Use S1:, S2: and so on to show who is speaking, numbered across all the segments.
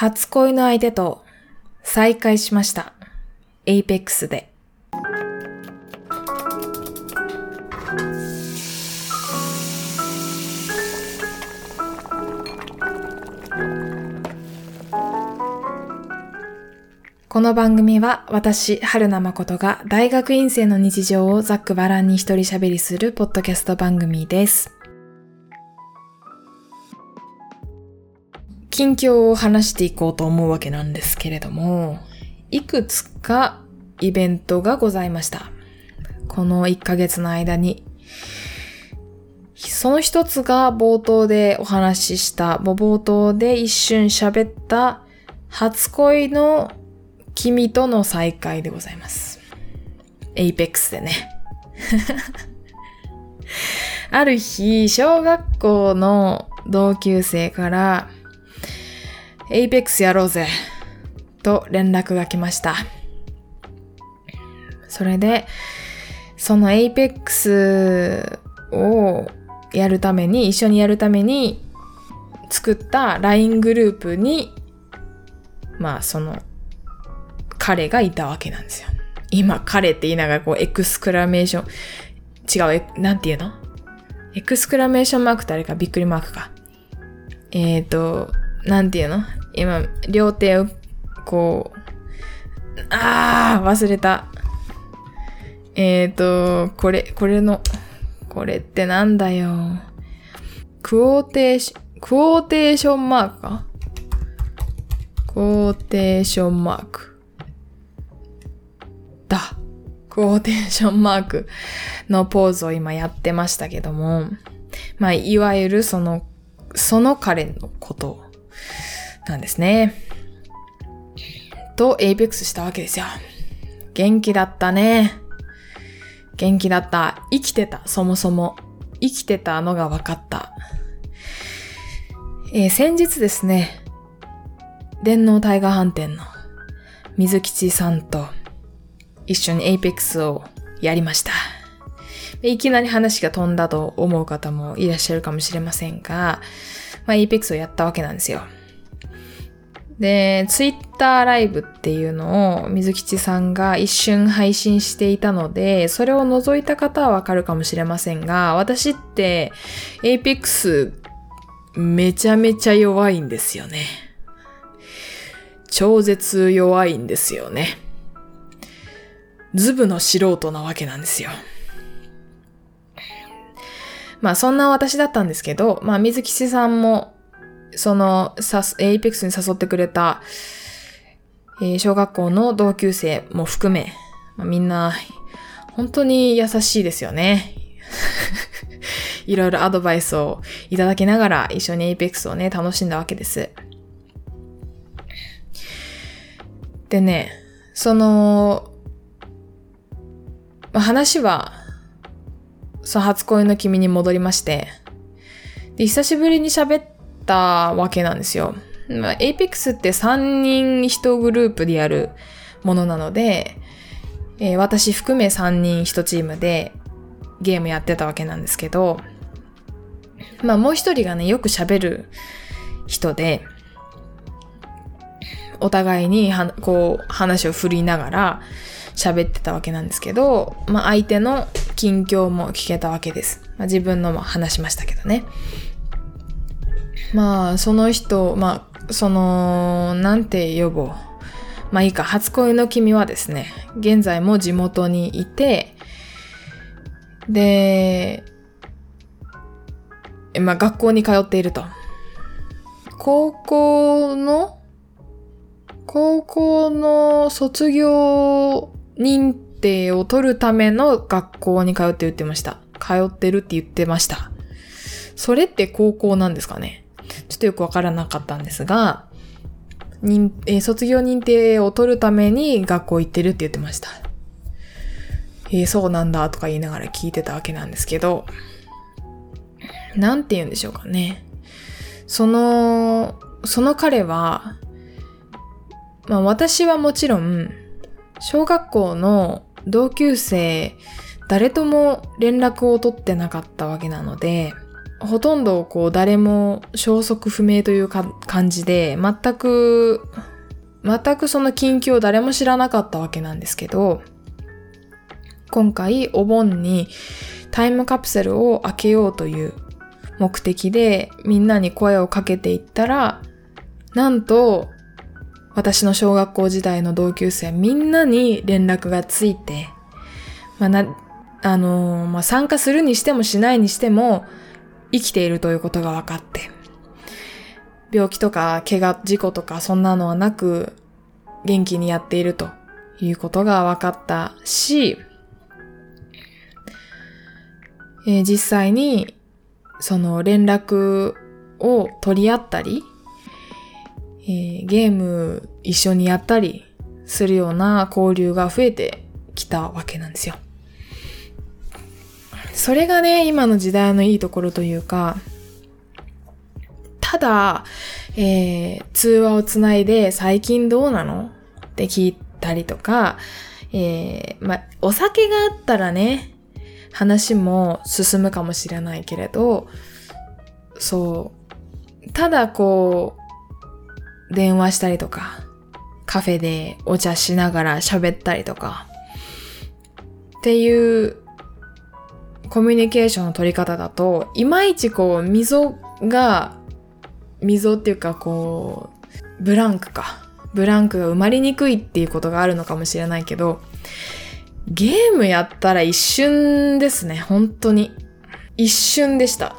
S1: 初恋の相手と再会しました。 Apex で。この番組は私、春名誠が大学院生の日常をざっくばらんに一人喋りするポッドキャスト番組です。近況を話していこうと思うわけなんですけれども、いくつかイベントがございました。この1ヶ月の間に。その一つが冒頭でお話しした、もう冒頭で一瞬喋った初恋の君との再会でございます。 Apex でね。ある日、小学校の同級生から、Apexやろうぜ、と連絡が来ました。それで、その Apexをやるために、一緒にやるために作った LINE グループに、まあその彼がいたわけなんですよ。今、彼って言いながら、こう、エクスクラメーション、違う、え、なんて言うの？エクスクラメーションマークってあれか、びっくりマークか。えっ、ー、と、なんて言うの？今、両手を、こう、あー、忘れた。えっ、ー、と、これ、これの、これってなんだよ。クオーテーション、クオーテーションマークか？クオーテーションマーク。だ。クオーテーションマークのポーズを今やってましたけども、まあ、いわゆるその、その彼のことなんですね。と、エイペックスしたわけですよ。元気だったね。元気だった。生きてた、そもそも。生きてたのが分かった。えー、先日ですね、電脳タイガー飯店の水吉さんと一緒にエイペックスをやりました。いきなり話が飛んだと思う方もいらっしゃるかもしれませんが、まあ、エイペックスをやったわけなんですよ。で、ツイッターライブっていうのを水吉さんが一瞬配信していたので、それを覗いた方はわかるかもしれませんが、私って Apexめちゃめちゃ弱いんですよね。超絶弱いんですよね。ズブの素人なわけなんですよ。まあそんな私だったんですけど、まあ水吉さんも、その、 Apex に誘ってくれた、えー、小学校の同級生も含め、まあ、みんな、本当に優しいですよね。いろいろアドバイスをいただきながら一緒に Apex をね、楽しんだわけです。でね、その、まあ、話は、その初恋の君に戻りまして、で、久しぶりに喋ったわけなんですよ。まあ、 Apex って3人1グループでやるものなので、えー、私含め3人1チームでゲームやってたわけなんですけど、まあもう一人がね、よく喋る人で、お互いに、こう、話を振りながら喋ってたわけなんですけど、まあ相手の近況も聞けたわけです。まあ自分のも話しましたけどね。まあ、その人、まあ、その、なんて呼ぼう。まあいいか、初恋の君はですね、現在も地元にいて、で、まあ学校に通っていると。高校の高校の卒業認定を取るための学校に通って言ってました。通ってるって言ってました。それって高校なんですかね？ちょっとよくわからなかったんですが、認え、卒業認定を取るために学校行ってるって言ってました。えー、そうなんだとか言いながら聞いてたわけなんですけど、なんて言うんでしょうかね。その、その彼は、まあ私はもちろん、小学校の同級生、誰とも連絡を取ってなかったわけなので、ほとんどこう誰も消息不明というか感じで、全く、全くその近況を誰も知らなかったわけなんですけど、今回お盆にタイムカプセルを開けようという目的でみんなに声をかけていったら、なんと私の小学校時代の同級生みんなに連絡がついて、まあな、あのー、まあ、参加するにしてもしないにしても生きているということが分かって、病気とか怪我、事故とかそんなのはなく元気にやっているということが分かったし、えー、実際にその連絡を取り合ったり、えー、ゲーム一緒にやったりするような交流が増えてきたわけなんですよ。それがね、今の時代のいいところというか、ただ、えー、通話をつないで最近どうなの？って聞いたりとか、えー、ま、お酒があったらね、話も進むかもしれないけれど、そう、ただこう、電話したりとか、カフェでお茶しながら喋ったりとか、っていうコミュニケーションの取り方だと、いまいちこう、溝が、溝っていうかこう、ブランクか。ブランクが生まれにくいっていうことがあるのかもしれないけど、ゲームやったら一瞬ですね、本当に。一瞬でした。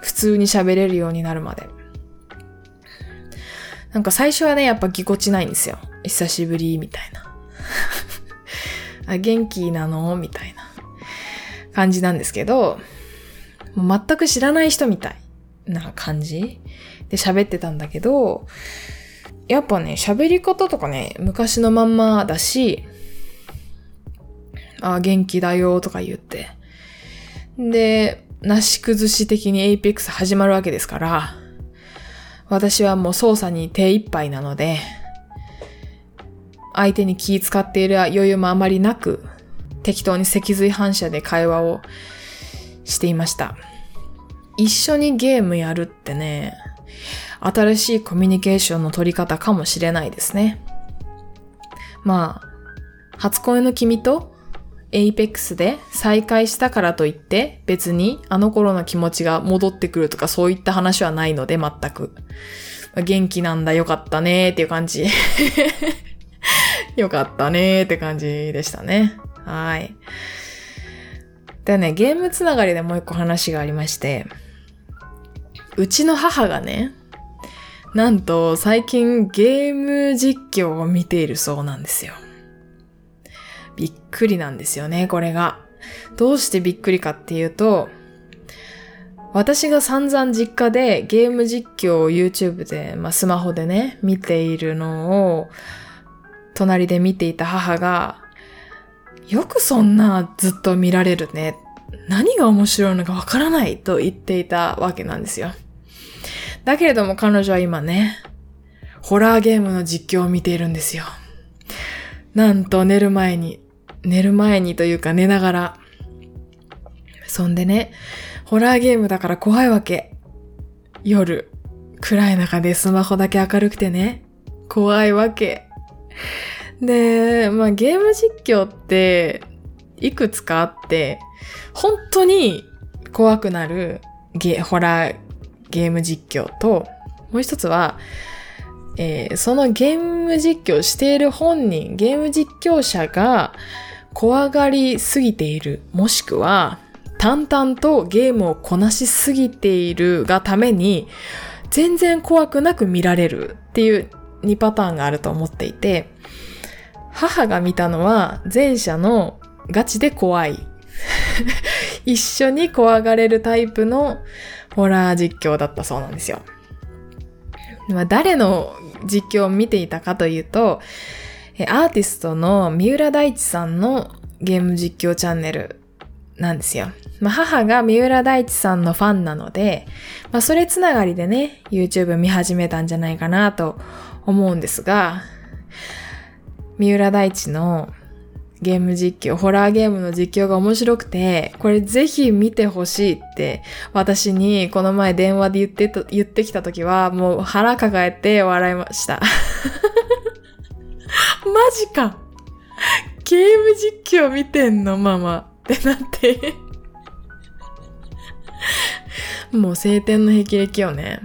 S1: 普通に喋れるようになるまで。なんか最初はね、やっぱぎこちないんですよ。久しぶり、みたいな。あ、元気なの？みたいな感じなんですけど、全く知らない人みたいな感じで喋ってたんだけど、やっぱね、喋り方とかね、昔のまんまだし、あ、元気だよとか言って。で、なし崩し的に Apex 始まるわけですから、私はもう操作に手一杯なので、相手に気使っている余裕もあまりなく、適当に脊髄反射で会話をしていました。一緒にゲームやるってね、新しいコミュニケーションの取り方かもしれないですね。まあ、初恋の君と Apex で再会したからといって別にあの頃の気持ちが戻ってくるとかそういった話はないので全く。元気なんだよかったねーっていう感じ。よかったねーって感じでしたね。はい。でね、ゲームつながりでもう一個話がありまして、うちの母がね、なんと最近ゲーム実況を見ているそうなんですよ。びっくりなんですよね、これが。どうしてびっくりかっていうと、私が散々実家でゲーム実況を YouTube で、まあ、スマホでね、見ているのを、隣で見ていた母が、よくそんなずっと見られるね。何が面白いのかわからないと言っていたわけなんですよ。だけれども彼女は今ね、ホラーゲームの実況を見ているんですよ。なんと寝る前に寝る前にというか寝ながら。そんでね、ホラーゲームだから怖いわけ。夜、暗い中でスマホだけ明るくてね、怖いわけ。で、まあゲーム実況っていくつかあって、本当に怖くなるゲホラーゲーム実況と、もう一つは、えー、そのゲーム実況している本人、ゲーム実況者が、怖がりすぎている、もしくは、淡々とゲームをこなしすぎているがために、全然怖くなく見られるっていう2パターンがあると思っていて、母が見たのは前者のガチで怖い。一緒に怖がれるタイプのホラー実況だったそうなんですよ。ま誰の実況を見ていたかというと、アーティストの三浦大知さんのゲーム実況チャンネルなんですよ。まあ、母が三浦大知さんのファンなので、まあ、それつながりでね、YouTube 見始めたんじゃないかなと思うんですが、三浦大知のゲーム実況、ホラーゲームの実況が面白くて、これぜひ見てほしいって私にこの前電話で言ってた、言ってきた時はもう腹抱えて笑いました。マジかゲーム実況見てんのママってなってもう晴天の霹靂よね。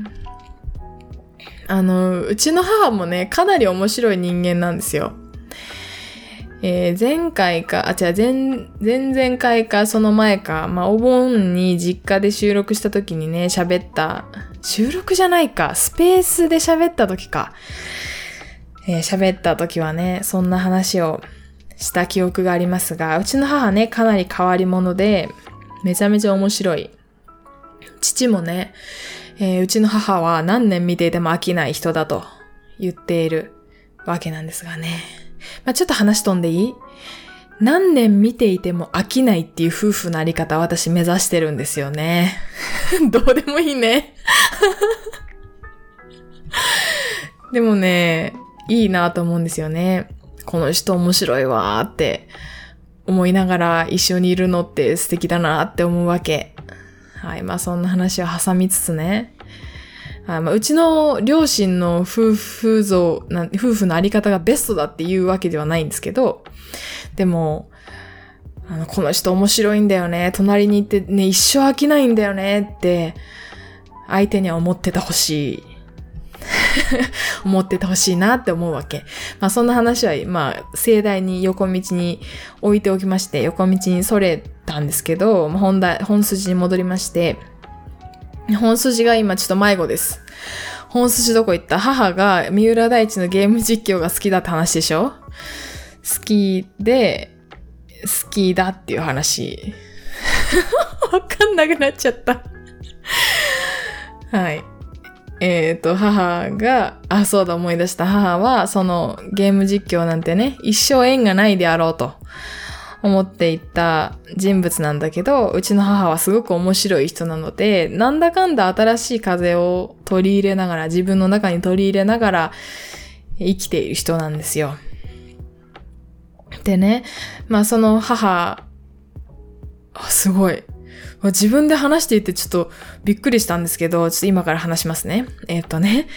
S1: あの、うちの母もね、かなり面白い人間なんですよ。えー、前回か、あ、違う、前、前々回か、その前か、まあ、お盆に実家で収録した時にね、喋った、収録じゃないか、スペースで喋った時か。えー、喋った時はね、そんな話をした記憶がありますが、うちの母ね、かなり変わり者で、めちゃめちゃ面白い。父もね、えー、うちの母は何年見ていても飽きない人だと言っているわけなんですがね。まあ、ちょっと話飛んでいい？何年見ていても飽きないっていう夫婦のあり方私目指してるんですよね。どうでもいいね。でもね、いいなと思うんですよね。この人面白いわーって思いながら一緒にいるのって素敵だなって思うわけ。はい。まあそんな話を挟みつつね。あまあ、うちの両親の夫婦像な、夫婦のあり方がベストだっていうわけではないんですけど、でも、あの、この人面白いんだよね。隣に行ってね、一生飽きないんだよねって、相手には思っててほしい。思っててほしいなって思うわけ。まあそんな話は、まあ盛大に横道に置いておきまして、横道にそれたんですけど、本題、本筋に戻りまして、本筋が今ちょっと迷子です。本筋どこ行った？母が三浦大知のゲーム実況が好きだって話でしょ？好きで、好きだっていう話。わかんなくなっちゃったはい。えっ、ー、と、母が、あ、そうだ思い出した母は、そのゲーム実況なんてね、一生縁がないであろうと思っていた人物なんだけど、うちの母はすごく面白い人なので、なんだかんだ新しい風を取り入れながら、自分の中に取り入れながら生きている人なんですよ。でね、まあその母、あすごい。自分で話していてちょっとびっくりしたんですけど、ちょっと今から話しますね。えっ、とね、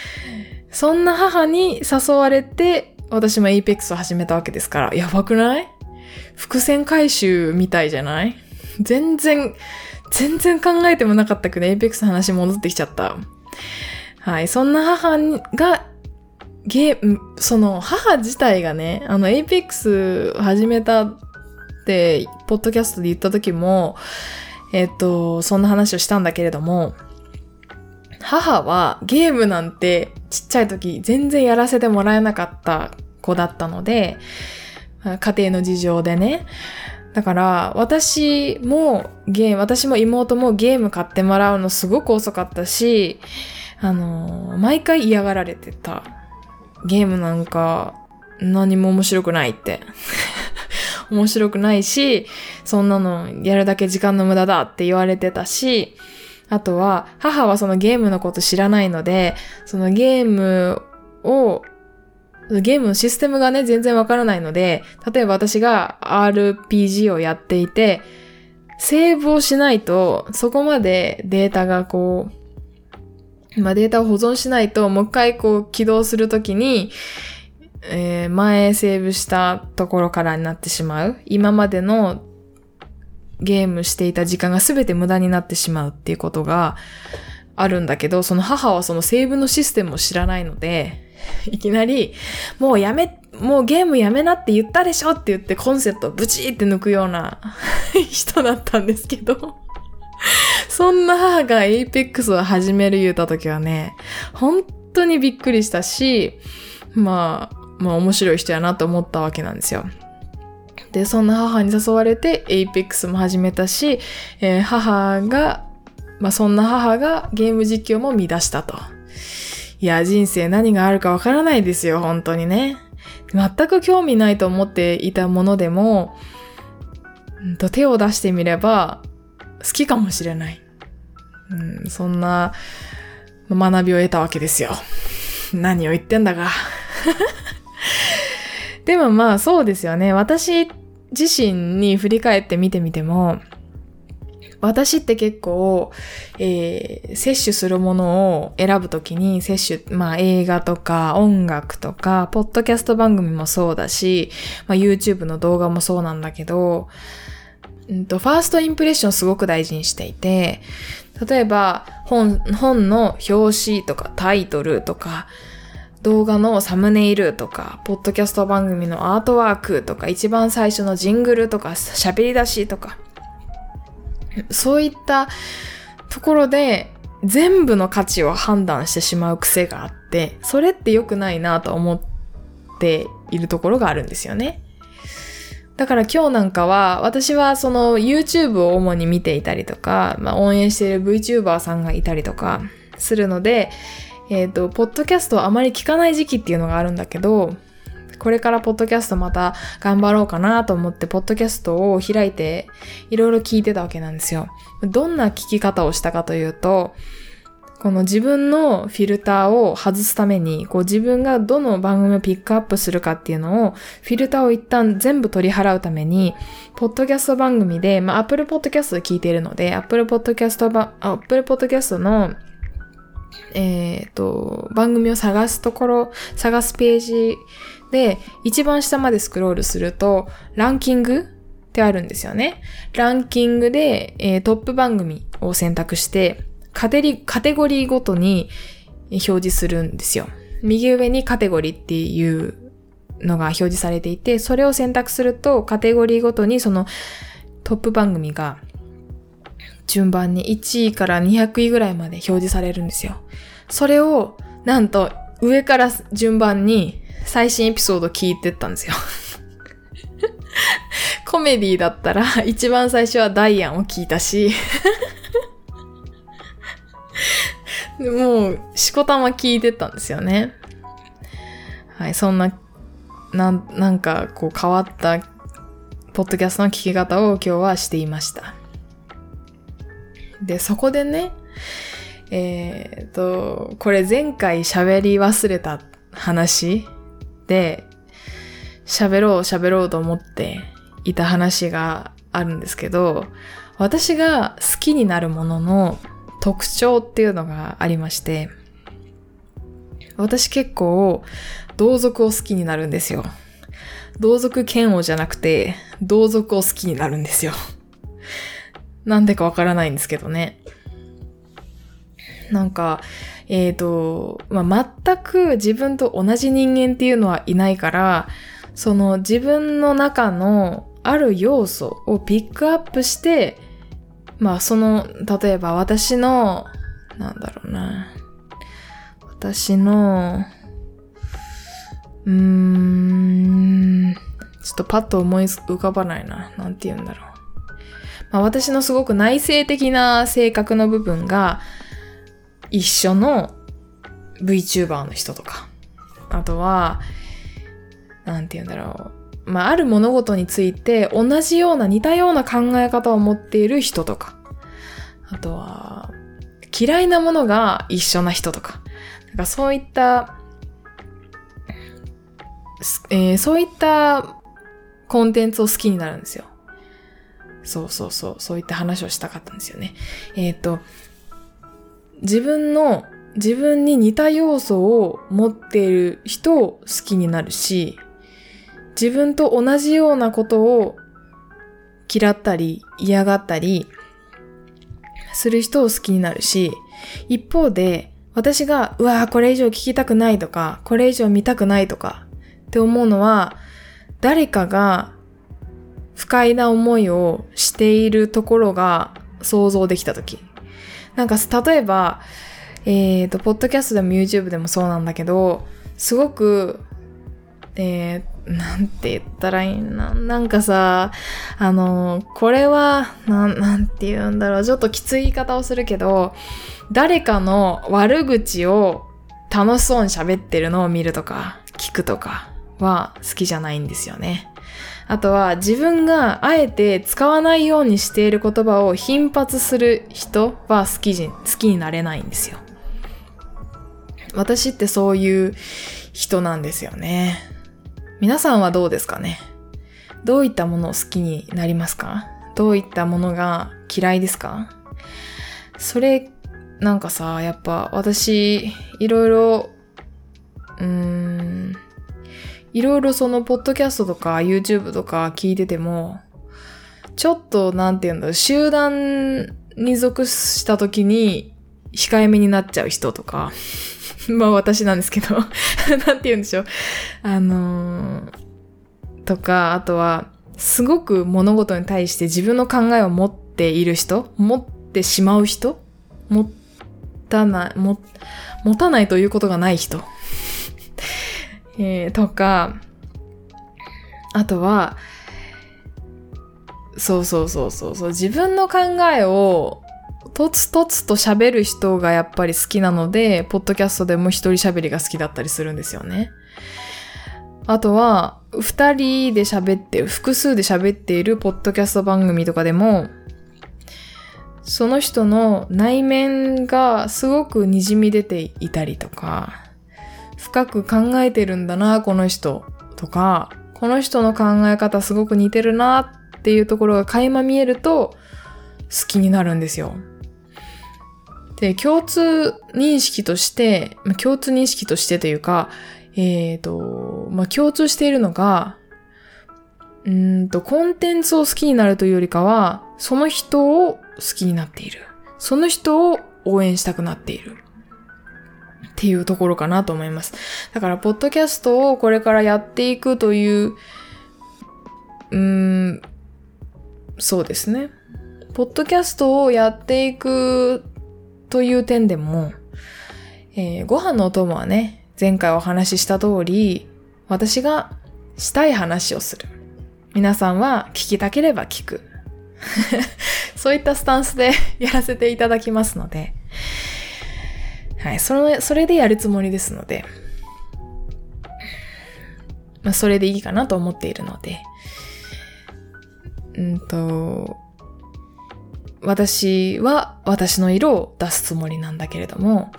S1: そんな母に誘われて、私も Apex を始めたわけですから、やばくない？伏線回収みたいじゃない？全然、全然考えてもなかったけど、 Apex の話戻ってきちゃった。はい。そんな母が、ゲーム、その母自体がね、あの、 Apex 始めたって、ポッドキャストで言った時も、えっと、そんな話をしたんだけれども、母はゲームなんてちっちゃい時全然やらせてもらえなかった子だったので、家庭の事情でね。だから、私もゲーム、私も妹もゲーム買ってもらうのすごく遅かったし、あの、毎回嫌がられてた。ゲームなんか何も面白くないって。面白くないし、そんなのやるだけ時間の無駄だって言われてたし、あとは、母はそのゲームのこと知らないので、そのゲームを、ゲームのシステムがね、全然わからないので、例えば私が RPG をやっていて、セーブをしないと、そこまでデータがこう、まあ、データを保存しないと、もう一回こう起動するときに、えー、前セーブしたところからになってしまう。今までのゲームしていた時間が全て無駄になってしまうっていうことがあるんだけど、その母はそのセーブのシステムを知らないので、いきなり、もうやめ、もうゲームやめなって言ったでしょって言ってコンセプトブチーって抜くような 人だったんですけど そんな母が Apex を始める言うた時はね、本当にびっくりしたし、まあ、まあ面白い人やなと思ったわけなんですよ。で、そんな母に誘われて、 Apex も始めたし、えー、母が、まあそんな母がゲーム実況も見出したと。いや、人生何があるかわからないですよ、本当にね。全く興味ないと思っていたものでも、うんと手を出してみれば好きかもしれない。うん、そんな学びを得たわけですよ。何を言ってんだか。でもまあそうですよね。私自身に振り返って見てみても、私って結構、えー、摂取するものを選ぶときに摂取、まあ映画とか音楽とか、ポッドキャスト番組もそうだし、まあ YouTube の動画もそうなんだけど、うんと、ファーストインプレッションすごく大事にしていて、例えば本、本の表紙とかタイトルとか、動画のサムネイルとか、ポッドキャスト番組のアートワークとか、一番最初のジングルとか、喋り出しとか、そういったところで全部の価値を判断してしまう癖があって、それって良くないなと思っているところがあるんですよね。だから今日なんかは、私はその YouTube を主に見ていたりとか、まあ、応援している VTuber さんがいたりとかするので、えっ、ー、と、ポッドキャストをあまり聞かない時期っていうのがあるんだけど、これからポッドキャストまた頑張ろうかなと思って、ポッドキャストを開いて、いろいろ聞いてたわけなんですよ。どんな聞き方をしたかというと、この自分のフィルターを外すために、こう自分がどの番組をピックアップするかっていうのを、フィルターを一旦全部取り払うために、ポッドキャスト番組で、まあ、Apple Podcast で聞いているので、Apple Podcast ば、Apple Podcast の、えっ、ー、と、番組を探すところ、探すページで、一番下までスクロールすると、ランキングってあるんですよね。ランキングで、えー、トップ番組を選択して、カテリ、カテゴリーごとに表示するんですよ。右上にカテゴリーっていうのが表示されていて、それを選択するとカテゴリーごとにそのトップ番組が順番に1位から200位ぐらいまで表示されるんですよ。それをなんと上から順番に最新エピソード聞いてったんですよ。コメディだったら一番最初はダイアンを聞いたしもう、しこたま聞いてったんですよね。はい、そんな、なん、なんか、こう変わった、ポッドキャストの聞き方を今日はしていました。で、そこでね、えっ、と、これ前回喋り忘れた話で、喋ろう喋ろうと思っていた話があるんですけど、私が好きになるものの特徴っていうのがありまして、私結構同族を好きになるんですよ。同族嫌悪じゃなくて、同族を好きになるんですよ。なんでかわからないんですけどね。なんか、えっ、ー、と、まあ、全く自分と同じ人間っていうのはいないから、その自分の中のある要素をピックアップして、まあその、例えば私の、なんだろうな。私の、うーん、ちょっとパッと思い浮かばないな。なんて言うんだろう。まあ私のすごく内省的な性格の部分が一緒の VTuber の人とか。あとは、なんて言うんだろう。まあ、ある物事について同じような似たような考え方を持っている人とか、あとは、嫌いなものが一緒な人とか、なんかそういった、えー、そういったコンテンツを好きになるんですよ。そうそうそう、そういった話をしたかったんですよね。えっ、ー、と、自分の、自分に似た要素を持っている人を好きになるし、自分と同じようなことを嫌ったり嫌がったりする人を好きになるし、一方で私が、うわぁ、これ以上聞きたくないとか、これ以上見たくないとかって思うのは、誰かが不快な思いをしているところが想像できたとき。なんか、例えば、えっ、ー、と、ポッドキャストでも YouTube でもそうなんだけど、すごく、えなんて言ったらいいな。なんかさ、あの、これは、なん、なんて言うんだろう。ちょっときつい言い方をするけど、誰かの悪口を楽しそうに喋ってるのを見るとか、聞くとかは好きじゃないんですよね。あとは自分があえて使わないようにしている言葉を頻発する人は好きじ、好きになれないんですよ。私ってそういう人なんですよね。皆さんはどうですかね？どういったものを好きになりますか？どういったものが嫌いですか？それ、なんかさ、やっぱ私、いろいろ、うーん、いろいろその、ポッドキャストとか YouTube とか聞いてても、ちょっと、なんて言うんだろう、集団に属した時に、控えめになっちゃう人とか、まあ私なんですけど、なんて言うんでしょう。あのー、とか、あとは、すごく物事に対して自分の考えを持っている人持ってしまう人持たない、持たないということがない人 えー、とか、あとは、そうそうそうそうそう、自分の考えをとつとつと喋る人がやっぱり好きなので、ポッドキャストでも一人喋りが好きだったりするんですよね。あとは、二人で喋って、複数で喋っているポッドキャスト番組とかでも、その人の内面がすごく滲み出ていたりとか、深く考えてるんだな、この人とか、この人の考え方すごく似てるなっていうところが垣間見えると好きになるんですよ。で、共通認識として、共通認識としてというか、えっ、ー、と、まあ、共通しているのが、うんと、コンテンツを好きになるというよりかは、その人を好きになっている。その人を応援したくなっている。っていうところかなと思います。だから、ポッドキャストをこれからやっていくという、うーん、そうですね。ポッドキャストをやっていくという点でも、えー、ご飯のお供はね、前回お話しした通り、私がしたい話をする。皆さんは聞きたければ聞く。そういったスタンスでやらせていただきますので、はい、それ、それでやるつもりですので、まあ、それでいいかなと思っているので、うんと、私は私の色を出すつもりなんだけれども、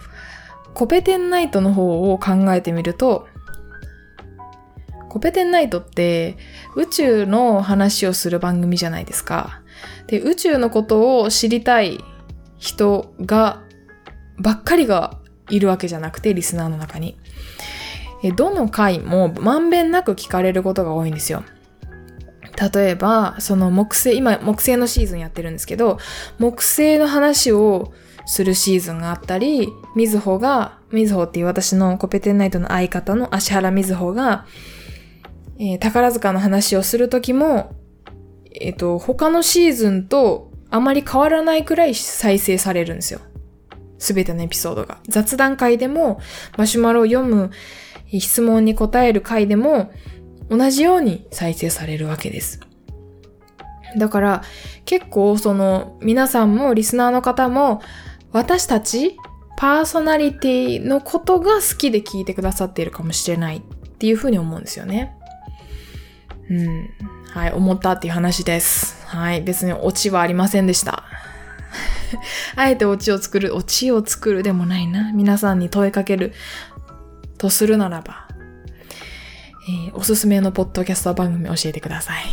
S1: コペテンナイトの方を考えてみると、コペテンナイトって宇宙の話をする番組じゃないですか。で、宇宙のことを知りたい人が、ばっかりがいるわけじゃなくて、リスナーの中に。どの回もまんべんなく聞かれることが多いんですよ。例えば、その木星、今木星のシーズンやってるんですけど、木星の話をするシーズンがあったり、みずほが、みずほっていう私のコペテンナイトの相方の足原みずほが、えー、宝塚の話をするときも、えっ、ー、と、他のシーズンとあまり変わらないくらい再生されるんですよ。すべてのエピソードが。雑談会でも、マシュマロを読む質問に答える回でも、同じように再生されるわけです。だから結構その皆さんもリスナーの方も私たちパーソナリティのことが好きで聞いてくださっているかもしれないっていうふうに思うんですよね。うん。はい、思ったっていう話です。はい、別にオチはありませんでした。あえてオチを作る、オチを作るでもないな。皆さんに問いかけるとするならば、えー、おすすめのポッドキャスト番組教えてください。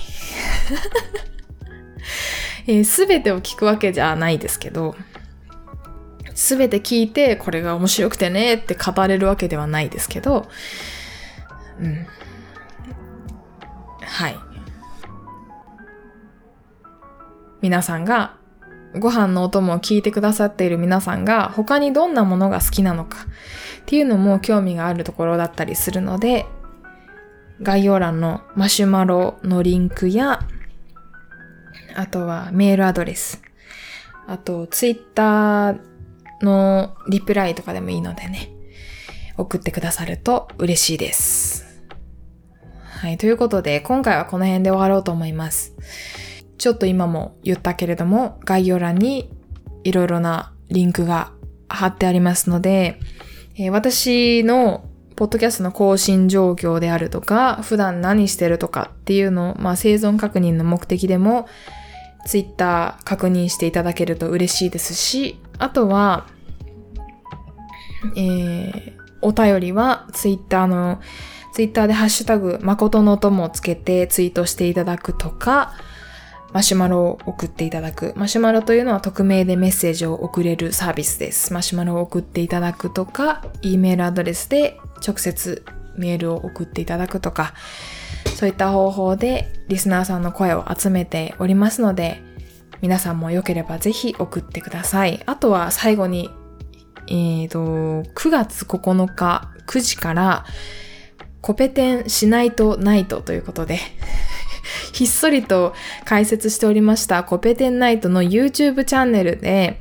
S1: す、えー、べ、てを聞くわけじゃないですけど、すべて聞いて、これが面白くてねって語れるわけではないですけど、うん。はい。皆さんが、ご飯のお供を聞いてくださっている皆さんが、他にどんなものが好きなのかっていうのも興味があるところだったりするので、概要欄のマシュマロのリンクや、あとはメールアドレス、あとツイッターのリプライとかでもいいのでね、送ってくださると嬉しいです。はい。ということで、今回はこの辺で終わろうと思います。ちょっと今も言ったけれども、概要欄にいろいろなリンクが貼ってありますので、えー、私のポッドキャストの更新状況であるとか、普段何してるとかっていうのを、まあ、生存確認の目的でも、ツイッター確認していただけると嬉しいですし、あとは、えー、お便りはツイッターのツイッターでハッシュタグ、誠の友をつけてツイートしていただくとか、マシュマロを送っていただく。マシュマロというのは匿名でメッセージを送れるサービスです。マシュマロを送っていただくとか、E メールアドレスで直接メールを送っていただくとか、そういった方法でリスナーさんの声を集めておりますので、皆さんも良ければぜひ送ってください。あとは最後に、えっ、ー、と、9月9日9時から、コペテンしないとナイトということでひっそりと解説しておりましたコペテンナイトの YouTube チャンネルで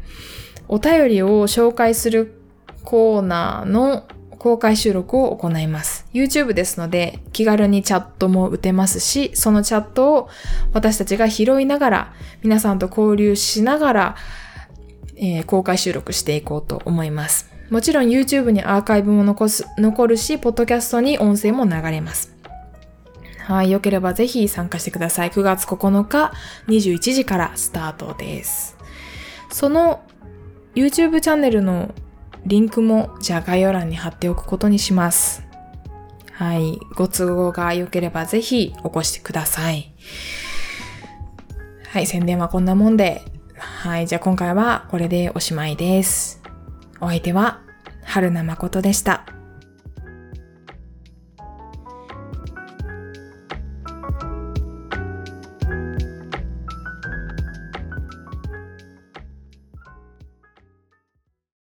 S1: お便りを紹介するコーナーの公開収録を行います。YouTube ですので気軽にチャットも打てますし、そのチャットを私たちが拾いながら、皆さんと交流しながら、えー、公開収録していこうと思います。もちろん YouTube にアーカイブも残す、残るし、ポッドキャストに音声も流れます。はい、よければぜひ参加してください。9月9日21時からスタートです。その YouTube チャンネルのリンクもじゃあ概要欄に貼っておくことにします。はい、ご都合が良ければぜひお越しください。はい、宣伝はこんなもんで。はい、じゃあ今回はこれでおしまいです。お相手は、春名誠でした。